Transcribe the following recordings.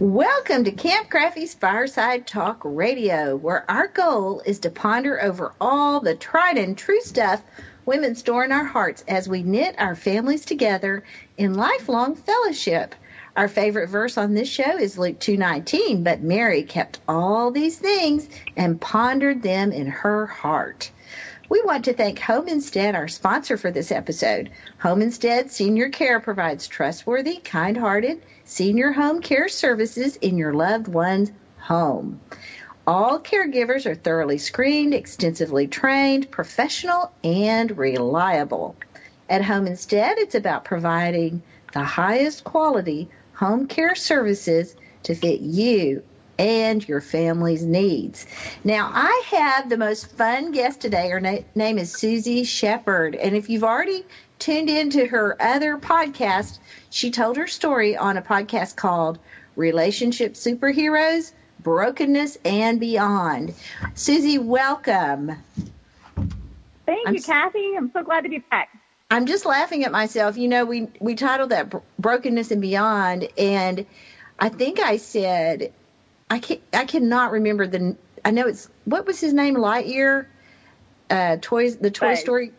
Welcome to Camp Krafve's Fireside Talk Radio, where our goal is to ponder over all the tried and true stuff women store in our hearts as we knit our families together in lifelong fellowship. Our favorite verse on this show is Luke 2:19, but Mary kept all these things and pondered them in her heart. We want to thank Home Instead, our sponsor for this episode. Home Instead Senior Care provides trustworthy, kind-hearted senior home care services in your loved one's home. All caregivers are thoroughly screened, extensively trained, professional, and reliable. At Home Instead, it's about providing the highest quality home care services to fit you and your family's needs. Now, I have the most fun guest today. Her na- name is Susie Shepard. And if you've already tuned into her other podcast, she told her story on a podcast called Relationship Superheroes, Brokenness, and Beyond. Susie, welcome. Thank I'm, you, Kathy. I'm so glad to be back. I'm just laughing at myself. You know, we we titled that Brokenness and Beyond, and I think I said I can I cannot remember the. I know it's what was his name? Lightyear, uh, toys the Toy. Story,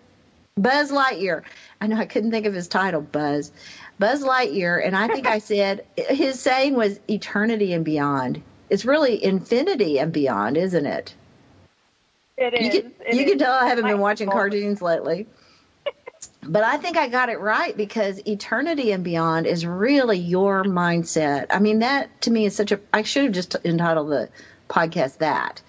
Buzz Lightyear. I know I couldn't think of his title, Buzz. Buzz Lightyear, and I think I said his saying was eternity and beyond. It's really infinity and beyond, isn't it? It is. You can, you can tell I haven't been watching cartoons lately. But I think I got it right because eternity and beyond is really your mindset. I mean, that to me is such a. I should have just entitled the podcast that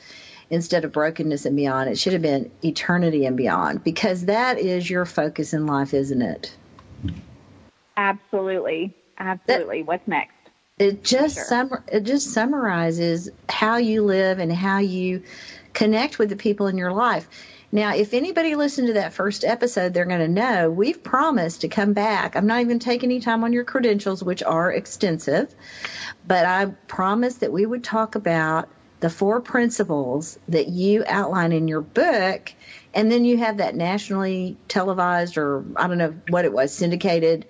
instead of brokenness and beyond. It should have been eternity and beyond because that is your focus in life, isn't it? Absolutely. Absolutely. That, What's next? It just sure. it just summarizes how you live and how you connect with the people in your life. Now, if anybody listened to that first episode, they're going to know we've promised to come back. I'm not even taking any time on your credentials, which are extensive, but I promised that we would talk about the four principles that you outline in your book. And then you have that nationally televised, or I don't know what it was, syndicated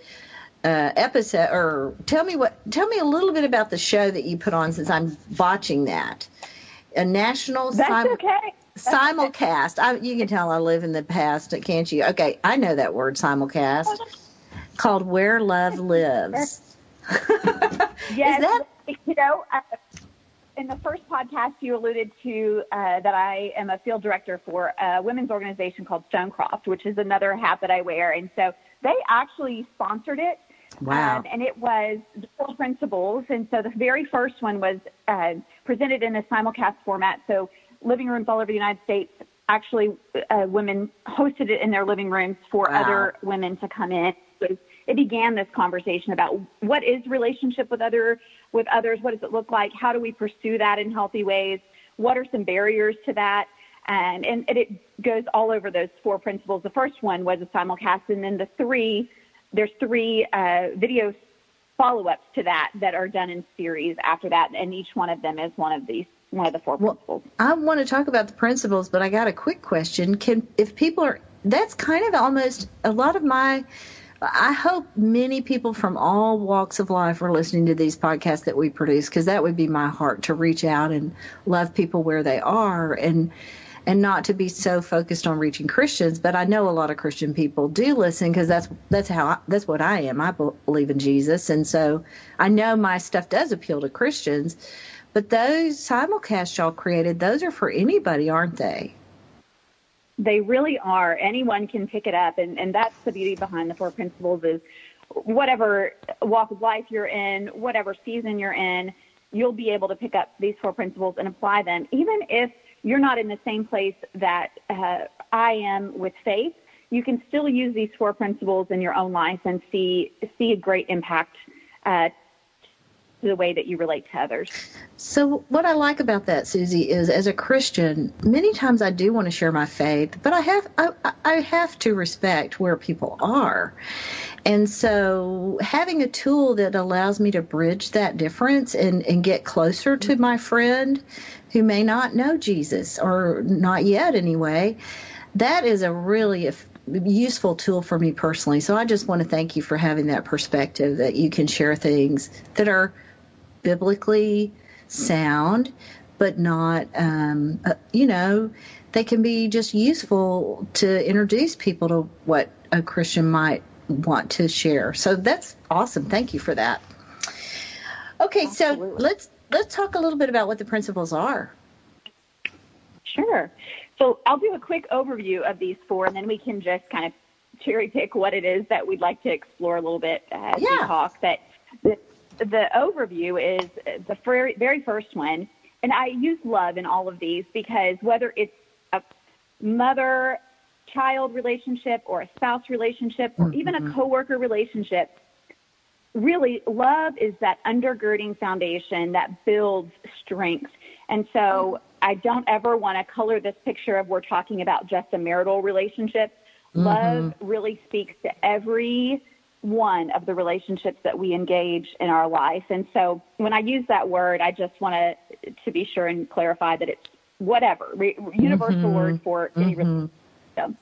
uh, episode or tell me what tell me a little bit about the show that you put on since I'm watching that. A national That's sim- okay. Simulcast. I, you can tell I live in the past, can't you? Okay, I know that word simulcast called Where Love Lives. yes, that- you know, uh, in the first podcast you alluded to uh, that I am a field director for a women's organization called Stonecroft, which is another hat that I wear, and so they actually sponsored it Wow. Um, and it was the four principles. And so the very first one was uh, presented in a simulcast format. So living rooms all over the United States, actually, uh, women hosted it in their living rooms for wow. other women to come in. So it began this conversation about what is relationship with other with others, what does it look like, how do we pursue that in healthy ways, what are some barriers to that, and and, it goes all over those four principles. The first one was a simulcast, and then the three there's three uh, video follow-ups to that that are done in series after that, and each one of them is one of these one of the four principles. Well, I want to talk about the principles, but I got a quick question. Can if people are that's kind of almost a lot of my I hope many people from all walks of life are listening to these podcasts that we produce because that would be my heart to reach out and love people where they are and and not to be so focused on reaching Christians. But I know a lot of Christian people do listen because that's that's how I, that's what I am. I believe in Jesus, and so I know my stuff does appeal to Christians. But those simulcasts y'all created, those are for anybody, aren't they? They really are. Anyone can pick it up, and and that's the beauty behind the four principles is whatever walk of life you're in, whatever season you're in, you'll be able to pick up these four principles and apply them, even if you're not in the same place that uh, I am with faith, you can still use these four principles in your own life and see see a great impact uh, the way that you relate to others. So, what I like about that, Susie, is as a Christian, many times I do want to share my faith, but I have I, I have to respect where people are. And so, having a tool that allows me to bridge that difference and, and get closer to my friend who may not know Jesus or not yet anyway, that is a really useful tool for me personally. So, I just want to thank you for having that perspective that you can share things that are biblically sound, but not, um, uh, you know, they can be just useful to introduce people to what a Christian might want to share. So that's awesome. Thank you for that. Okay, Absolutely. so let's let's talk a little bit about what the principles are. Sure. So I'll do a quick overview of these four, and then we can just kind of cherry pick what it is that we'd like to explore a little bit as yeah. we talk. But the, the overview is the very, very first one, and I use love in all of these because whether it's a mother child relationship or a spouse relationship or even a mm-hmm. coworker relationship, really love is that undergirding foundation that builds strength. And so I don't ever want to color this picture of we're talking about just a marital relationship. Mm-hmm. Love really speaks to every one of the relationships that we engage in our life. And so when I use that word, I just want to to be sure and clarify that it's whatever re- universal mm-hmm. word for any mm-hmm. relationship.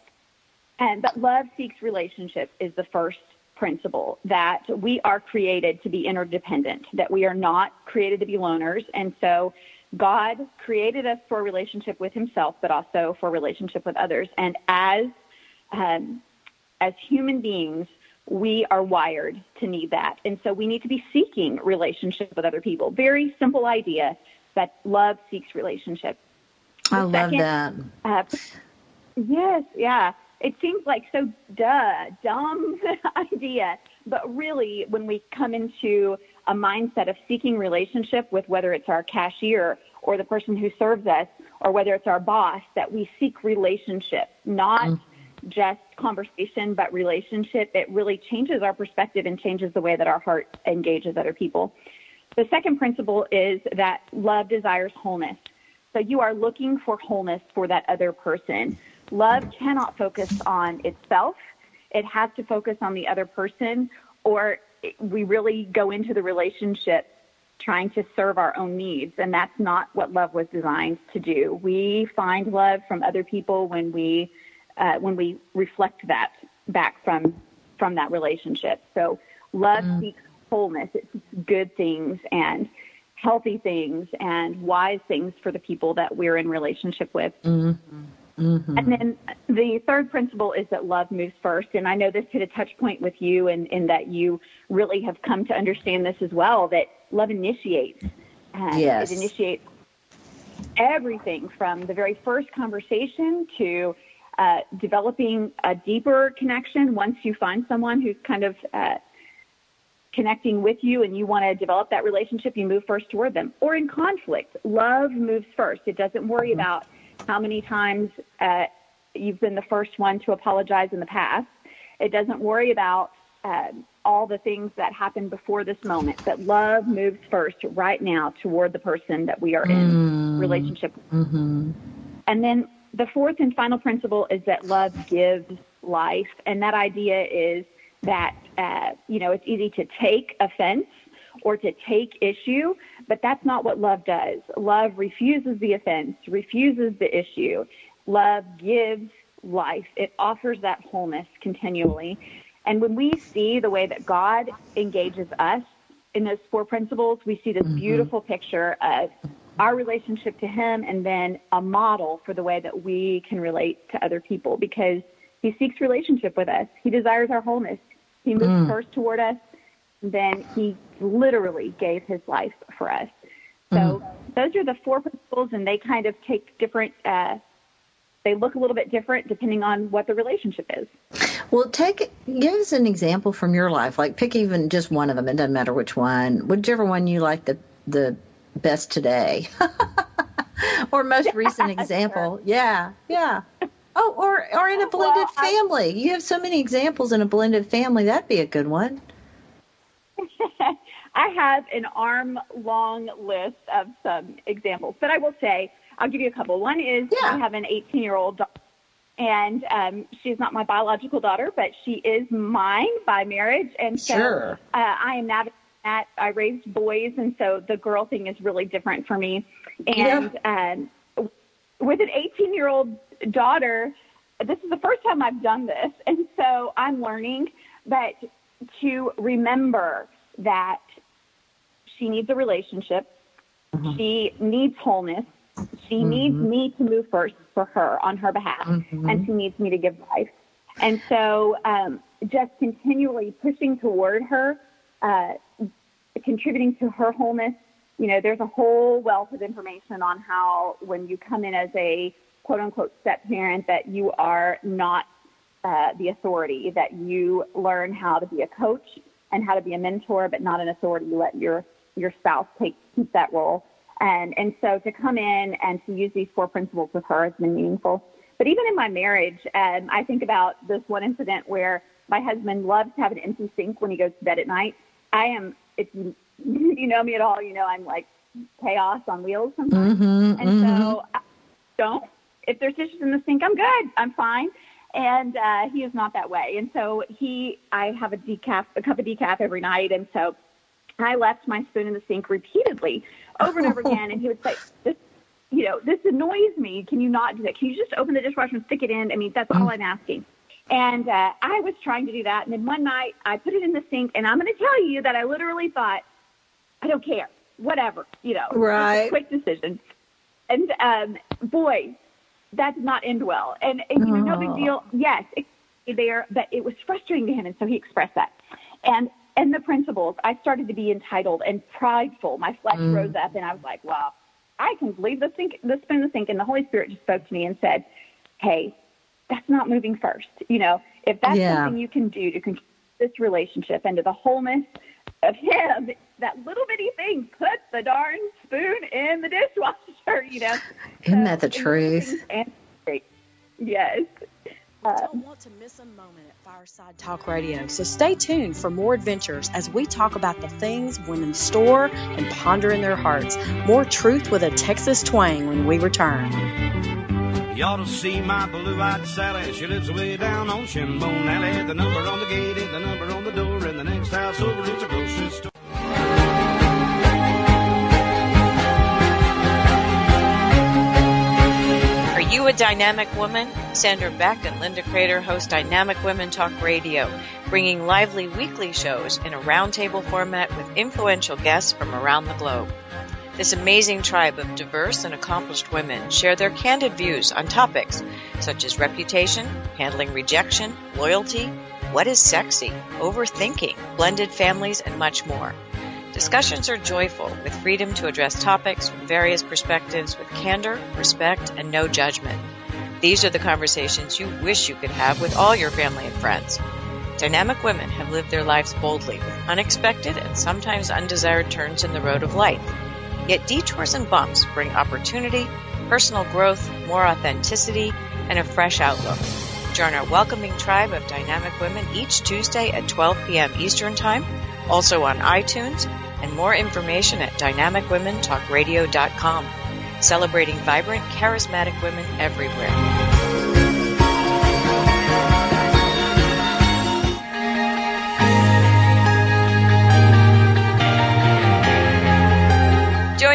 And but love seeks relationship is the first principle that we are created to be interdependent, that we are not created to be loners, and so God created us for a relationship with Himself, but also for a relationship with others. And as um, as human beings, we are wired to need that. And so we need to be seeking relationship with other people. Very simple idea that love seeks relationship. The I love second, that. Uh, yes, yeah. It seems like so duh, dumb idea. But really, when we come into a mindset of seeking relationship with whether it's our cashier or the person who serves us or whether it's our boss, that we seek relationship, not mm just conversation, but relationship, it really changes our perspective and changes the way that our heart engages other people. The second principle is that love desires wholeness. So you are looking for wholeness for that other person. Love cannot focus on itself. It has to focus on the other person, or we really go into the relationship trying to serve our own needs. And that's not what love was designed to do. We find love from other people when we uh, when we reflect that back from from that relationship. So love mm. seeks wholeness. It seeks good things and healthy things and wise things for the people that we're in relationship with. Mm-hmm. Mm-hmm. And then the third principle is that love moves first. And I know this hit a touch point with you and in, in that you really have come to understand this as well, that love initiates. And yes. It initiates everything from the very first conversation to uh, developing a deeper connection once you find someone who's kind of uh, connecting with you and you want to develop that relationship, you move first toward them. Or in conflict, love moves first. It doesn't worry mm-hmm. about how many times uh, you've been the first one to apologize in the past. It doesn't worry about uh, all the things that happened before this moment. That love moves first right now toward the person that we are in mm-hmm. relationship. Mm-hmm. And then the fourth and final principle is that love gives life, and that idea is that uh, you know it's easy to take offense or to take issue, but that's not what love does. Love refuses the offense, refuses the issue. Love gives life. It offers that wholeness continually. And when we see the way that God engages us in those four principles, we see this mm-hmm. beautiful picture of our relationship to him and then a model for the way that we can relate to other people because he seeks relationship with us. He desires our wholeness. He moves mm. first toward us, then he literally gave his life for us. So mm. those are the four principles, and they kind of take different. Uh, they look a little bit different depending on what the relationship is. Well, take give us an example from your life. Like pick even just one of them. It doesn't matter which one. Whichever one you like the the best today or most recent example. Yeah, yeah. Oh, or or in a blended well, family. You have so many examples in a blended family. That'd be a good one. I have an arm long list of some examples, but I will say, I'll give you a couple. One is yeah. I have an 18 year old daughter, and um, she's not my biological daughter, but she is mine by marriage. And so sure. uh, I am navigating that. I raised boys, and so the girl thing is really different for me. And yeah. um, with an 18 year old daughter, this is the first time I've done this. And so I'm learning But to remember that she needs a relationship. Mm-hmm. She needs wholeness. She mm-hmm. needs me to move first for her on her behalf, mm-hmm. and she needs me to give life. And so, um, just continually pushing toward her, uh, contributing to her wholeness. You know, there's a whole wealth of information on how when you come in as a quote unquote step parent that you are not uh, the authority, that you learn how to be a coach and how to be a mentor, but not an authority. You let your your spouse take keep that role. And and so to come in and to use these four principles with her has been meaningful. But even in my marriage, um, I think about this one incident where my husband loves to have an empty sink when he goes to bed at night. I am, if you, you know me at all, you know I'm like chaos on wheels sometimes. Mm-hmm, and mm-hmm. so I don't, if there's dishes in the sink, I'm good. I'm fine. And uh, he is not that way. And so he, I have a decaf, a cup of decaf every night. And so I left my spoon in the sink repeatedly over and over again. And he would say, this, you know, this annoys me. Can you not do that? Can you just open the dishwasher and stick it in? I mean, that's all I'm asking. And uh, I was trying to do that. And then one night I put it in the sink. And I'm going to tell you that I literally thought, I don't care. Whatever, you know, right. quick decision. And um, boy, that did not end well. And, and you know, no big deal. Yes, there, but it was frustrating to him. And so he expressed that. And and the principles, I started to be entitled and prideful. My flesh mm. rose up, and I was like, "Wow, I can believe the sink, the spin the sink." And the Holy Spirit just spoke to me and said, "Hey, that's not moving first. You know, if that's yeah. something you can do to contribute this relationship and to the wholeness of Him, that little bitty thing, put the darn spoon in the dishwasher. You know, isn't that the truth? Yes. Uh, don't want to miss a moment at Fireside Talk Radio, so stay tuned for more adventures as we talk about the things women store and ponder in their hearts. More truth with a Texas twang when we return. You ought to see my blue-eyed Sally. She lives way down on Shinbone Alley. The number on the gate is the number on the door, and the next house over is a grocery store. Are you a dynamic woman? Sandra Beck and Linda Crater host Dynamic Women Talk Radio, bringing lively weekly shows in a roundtable format with influential guests from around the globe. This amazing tribe of diverse and accomplished women share their candid views on topics such as reputation, handling rejection, loyalty, what is sexy, overthinking, blended families, and much more. Discussions are joyful, with freedom to address topics from various perspectives with candor, respect, and no judgment. These are the conversations you wish you could have with all your family and friends. Dynamic women have lived their lives boldly, with unexpected and sometimes undesired turns in the road of life. Yet detours and bumps bring opportunity, personal growth, more authenticity, and a fresh outlook. Join our welcoming tribe of dynamic women each Tuesday at 12 p.m. Eastern Time, also on iTunes and more information at dynamicwomentalkradio.com. Celebrating vibrant, charismatic women everywhere.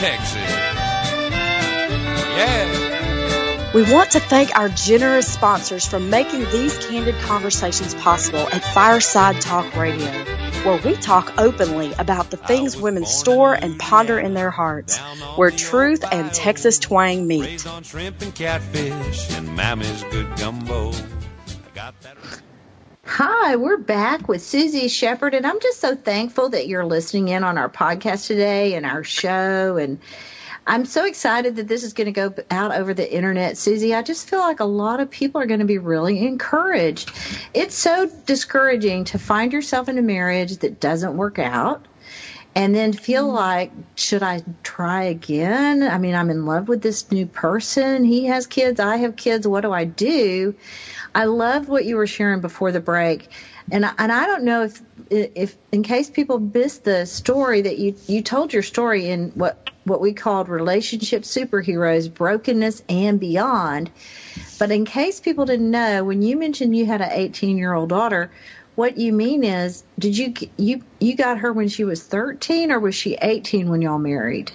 Texas. Yeah. We want to thank our generous sponsors for making these candid conversations possible at Fireside Talk Radio, where we talk openly about the things women store and ponder in their hearts, where truth and Texas twang meet. Hi, we're back with Susie Shepard, and I'm just so thankful that you're listening in on our podcast today and our show and I'm so excited that this is going to go out over the internet, Susie. I just feel like a lot of people are going to be really encouraged. It's so discouraging to find yourself in a marriage that doesn't work out and then feel mm-hmm. like should i try again i mean i'm in love with this new person he has kids i have kids what do i do i love what you were sharing before the break and I, and I don't know if if in case people missed the story that you you told your story in what what we called relationship superheroes, brokenness and beyond. But in case people didn't know, when you mentioned you had an 18 year old daughter, what you mean is, did you you you got her when she was 13, or was she 18 when y'all married?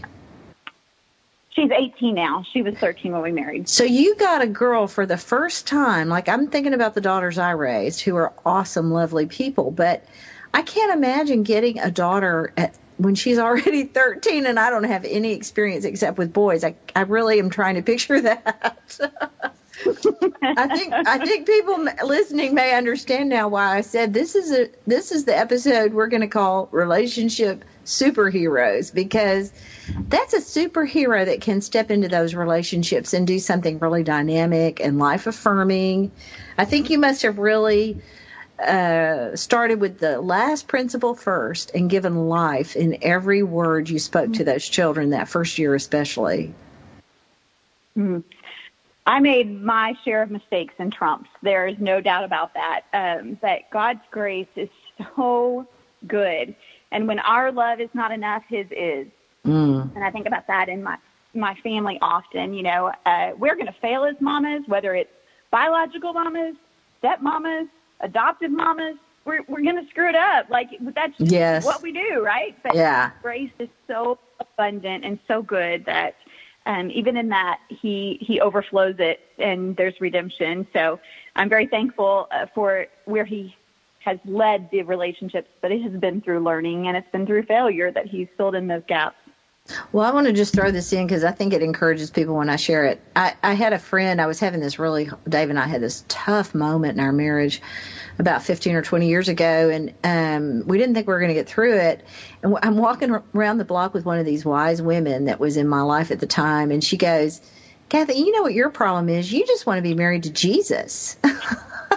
She's 18 now. She was 13 when we married. So you got a girl for the first time. Like I'm thinking about the daughters I raised, who are awesome, lovely people, but I can't imagine getting a daughter at when she's already 13 and I don't have any experience except with boys. I, I really am trying to picture that. I think I think people listening may understand now why I said this is a this is the episode we're going to call relationship superheroes because that's a superhero that can step into those relationships and do something really dynamic and life affirming. I think you must have really uh, started with the last principle first and given life in every word you spoke to those children that first year, especially. Mm-hmm. I made my share of mistakes and trumps. There is no doubt about that. Um, but God's grace is so good, and when our love is not enough, His is. Mm. And I think about that in my my family often. You know, uh, we're going to fail as mamas, whether it's biological mamas, step mamas, adoptive mamas, we're we're gonna screw it up. Like that's yes. what we do, right? But yeah. grace is so abundant and so good that um, even in that he he overflows it and there's redemption. So I'm very thankful uh, for where he has led the relationships, but it has been through learning and it's been through failure that he's filled in those gaps. Well, I want to just throw this in because I think it encourages people when I share it. I, I had a friend, I was having this really, Dave and I had this tough moment in our marriage about 15 or 20 years ago, and um, we didn't think we were going to get through it. And I'm walking around the block with one of these wise women that was in my life at the time, and she goes, Kathy, you know what your problem is? You just want to be married to Jesus.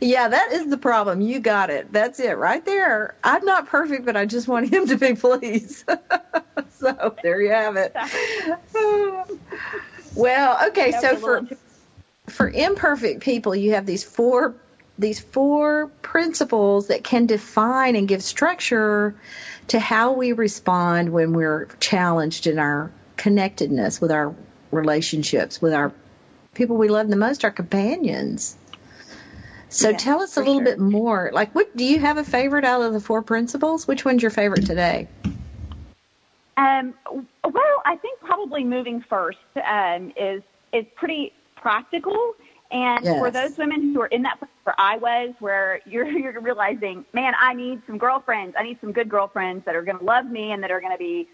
yeah, that is the problem. You got it. That's it right there. I'm not perfect, but I just want him to be pleased. so there you have it. well, okay, so for for imperfect people, you have these four these four principles that can define and give structure to how we respond when we're challenged in our connectedness with our relationships with our people we love the most, our companions. So yeah, tell us a little sure. bit more. Like, what do you have a favorite out of the four principles? Which one's your favorite today? Um, well, I think probably moving first um, is is pretty practical. And yes. for those women who are in that place where I was, where you're you're realizing, man, I need some girlfriends. I need some good girlfriends that are going to love me and that are going to be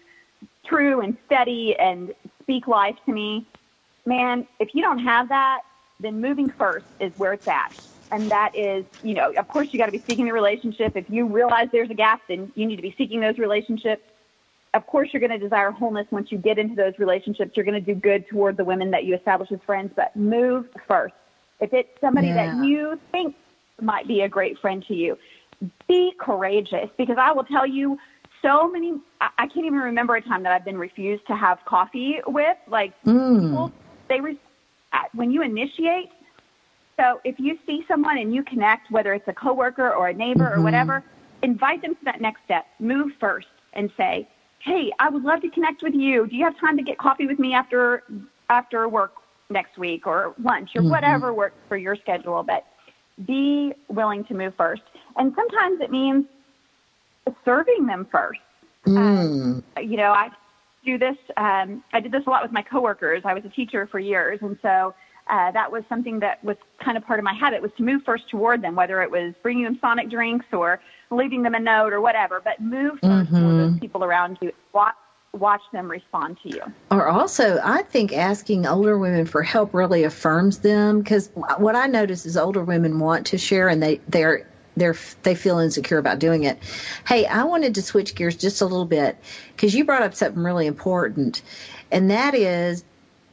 true and steady and speak life to me. Man, if you don't have that, then moving first is where it's at and that is, you know, of course you got to be seeking the relationship. If you realize there's a gap, then you need to be seeking those relationships. Of course, you're going to desire wholeness once you get into those relationships. You're going to do good toward the women that you establish as friends, but move first. If it's somebody yeah. that you think might be a great friend to you, be courageous because I will tell you so many, I can't even remember a time that I've been refused to have coffee with. Like, mm. people, they, when you initiate, so if you see someone and you connect, whether it's a coworker or a neighbor mm-hmm. or whatever, invite them to that next step. Move first and say, "Hey, I would love to connect with you. Do you have time to get coffee with me after after work next week or lunch or mm-hmm. whatever works for your schedule?" But be willing to move first. And sometimes it means serving them first. Mm. Uh, you know, I do this. Um, I did this a lot with my coworkers. I was a teacher for years, and so uh, that was something that was kind of part of my habit was to move first toward them, whether it was bringing them sonic drinks or leaving them a note or whatever. But move first mm-hmm. toward those people around you. Watch watch them respond to you. Or also, I think asking older women for help really affirms them because what I notice is older women want to share and they they're they're they feel insecure about doing it. Hey, I wanted to switch gears just a little bit because you brought up something really important, and that is,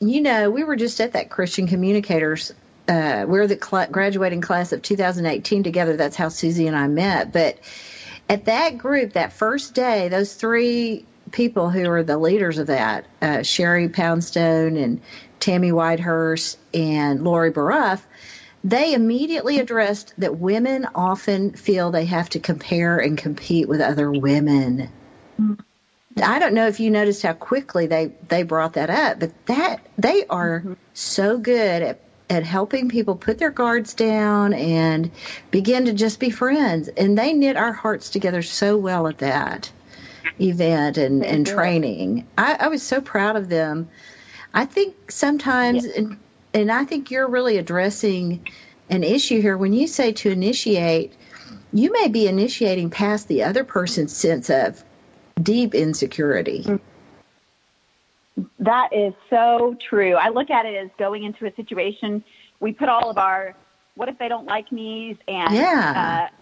you know, we were just at that Christian Communicators. Uh, we're the cl- graduating class of 2018 together. That's how Susie and I met. But at that group, that first day, those three people who are the leaders of that, uh, Sherry Poundstone and Tammy Whitehurst and Lori Boruff, they immediately addressed that women often feel they have to compare and compete with other women. I don't know if you noticed how quickly they, they brought that up, but that they are mm-hmm. so good at at helping people put their guards down and begin to just be friends. And they knit our hearts together so well at that event and, and training. I, I was so proud of them. I think sometimes, and, and I think you're really addressing an issue here. When you say to initiate, you may be initiating past the other person's sense of deep insecurity. That is so true. I look at it as going into a situation. We put all of our what if they don't like me and yeah. uh,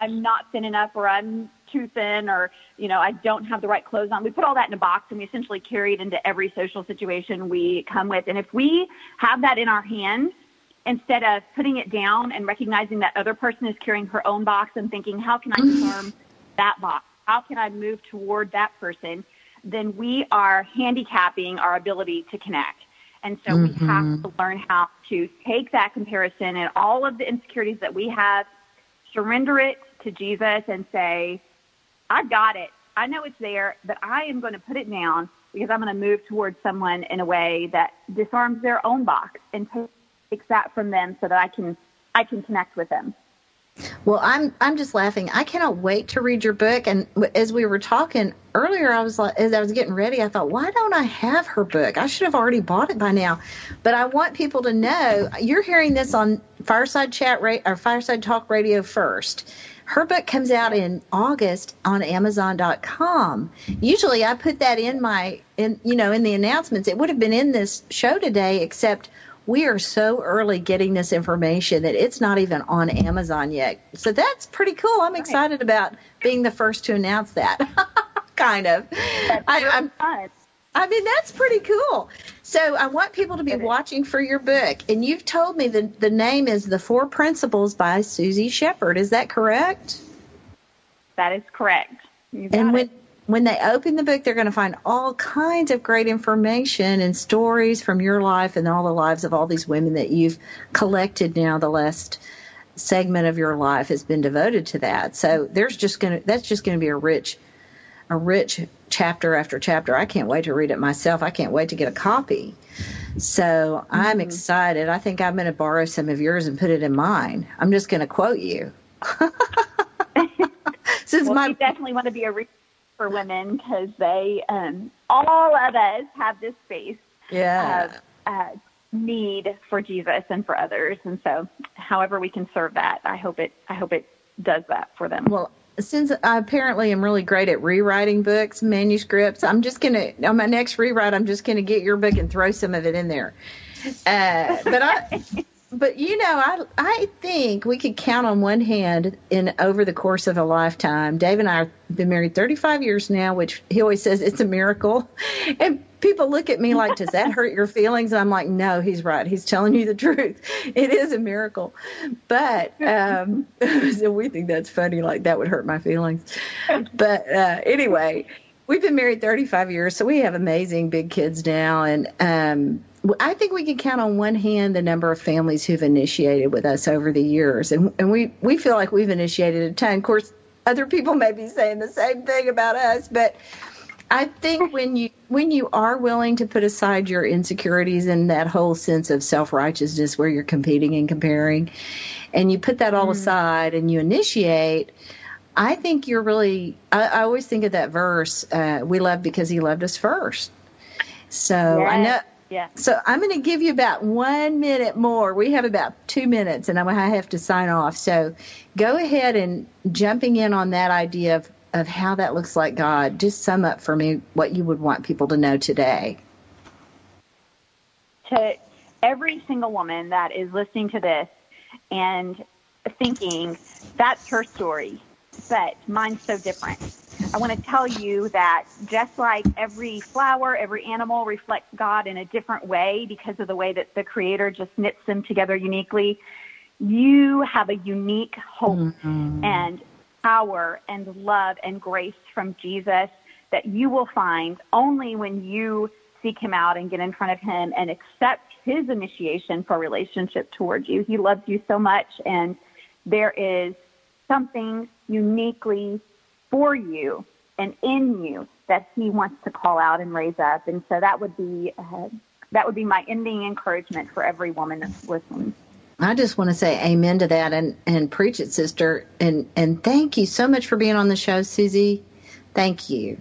I'm not thin enough or I'm too thin or, you know, I don't have the right clothes on. We put all that in a box and we essentially carry it into every social situation we come with. And if we have that in our hands, instead of putting it down and recognizing that other person is carrying her own box and thinking, how can I harm that box? How can I move toward that person? Then we are handicapping our ability to connect. And so mm-hmm. we have to learn how to take that comparison and all of the insecurities that we have, surrender it to Jesus and say, I got it. I know it's there, but I am going to put it down because I'm going to move towards someone in a way that disarms their own box and takes that from them so that I can I can connect with them. Well, I'm I'm just laughing. I cannot wait to read your book. And as we were talking earlier, I was like, as I was getting ready, I thought, why don't I have her book? I should have already bought it by now. But I want people to know you're hearing this on Fireside Chat or Fireside Talk Radio first. Her book comes out in August on Amazon.com. Usually, I put that in my, in you know, in the announcements. It would have been in this show today, except we are so early getting this information that it's not even on Amazon yet. So that's pretty cool. I'm excited about being the first to announce that. kind of. I, I'm, fun. I mean, that's pretty cool. So I want people to be watching for your book. And you've told me the, the name is The Four Principles by Susie Shepherd. Is that correct? That is correct. and when, when they open the book, they're going to find all kinds of great information and stories from your life and all the lives of all these women that you've collected now the last segment of your life has been devoted to that. So there's just going to, that's just going to be a rich a rich chapter after chapter. I can't wait to read it myself. I can't wait to get a copy. So I'm mm-hmm. excited. I think I'm going to borrow some of yours and put it in mine. I'm just going to quote you. Since well, my... definitely want to be a resource for women because they, um, all of us have this space yeah. of uh, need for Jesus and for others. And so, however we can serve that, I hope it. I hope it does that for them. Well, since I apparently am really great at rewriting books, manuscripts, I'm just gonna on my next rewrite, I'm just gonna get your book and throw some of it in there. Uh, but I, but you know, I I think we could count on one hand in over the course of a lifetime. Dave and I have been married 35 years now, which he always says it's a miracle, and people look at me like, does that hurt your feelings? And I'm like, no, he's right. He's telling you the truth. It is a miracle. But um, so we think that's funny. Like that would hurt my feelings. But uh, anyway, we've been married 35 years, so we have amazing big kids now. And um, I think we can count on one hand the number of families who've initiated with us over the years. And, and we, we feel like we've initiated a ton. Of course, other people may be saying the same thing about us, but I think when you when you are willing to put aside your insecurities and that whole sense of self righteousness where you're competing and comparing, and you put that all mm. aside and you initiate, I think you're really, I, I always think of that verse, uh, we love because he loved us first. So yes. I know. Yeah. So I'm going to give you about one minute more. We have about two minutes, and I'm going have to sign off. So go ahead and jumping in on that idea of, of how that looks like God. Just sum up for me what you would want people to know today. To every single woman that is listening to this and thinking that's her story, but mine's so different. I want to tell you that just like every flower, every animal reflects God in a different way because of the way that the Creator just knits them together uniquely, you have a unique hope mm-hmm. and power and love and grace from Jesus that you will find only when you seek him out and get in front of him and accept his initiation for relationship towards you. He loves you so much and there is something uniquely for you and in you that he wants to call out and raise up. And so that would be uh, that would be my ending encouragement for every woman that's listening. I just want to say amen to that and, and preach it, sister. And, and thank you so much for being on the show, Susie. Thank you.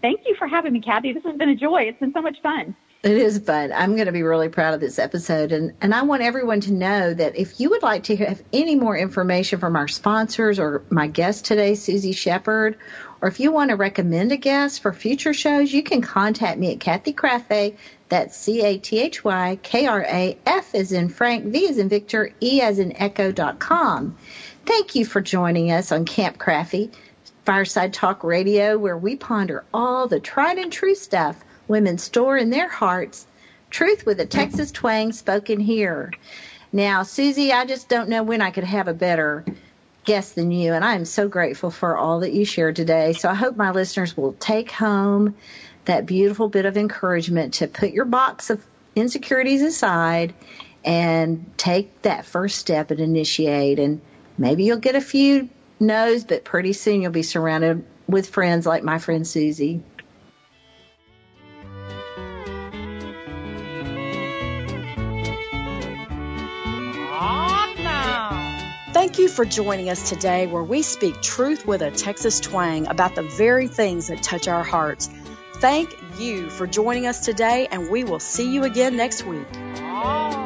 Thank you for having me, Kathy. This has been a joy. It's been so much fun. It is fun. I'm going to be really proud of this episode. And, and I want everyone to know that if you would like to have any more information from our sponsors or my guest today, Susie Shepard, or if you want to recommend a guest for future shows, you can contact me at Kathy Krafve. That's C A T H Y K R A F as in Frank, V as in Victor, E as in Echo dot com. Thank you for joining us on Camp Krafve, Fireside Talk Radio, where we ponder all the tried and true stuff women store in their hearts truth with a Texas twang spoken here. Now, Susie, I just don't know when I could have a better guest than you, and I am so grateful for all that you shared today. So I hope my listeners will take home that beautiful bit of encouragement to put your box of insecurities aside and take that first step and initiate. And maybe you'll get a few no's, but pretty soon you'll be surrounded with friends like my friend Susie. Thank you for joining us today where we speak truth with a Texas twang about the very things that touch our hearts. Thank you for joining us today, and we will see you again next week. Oh,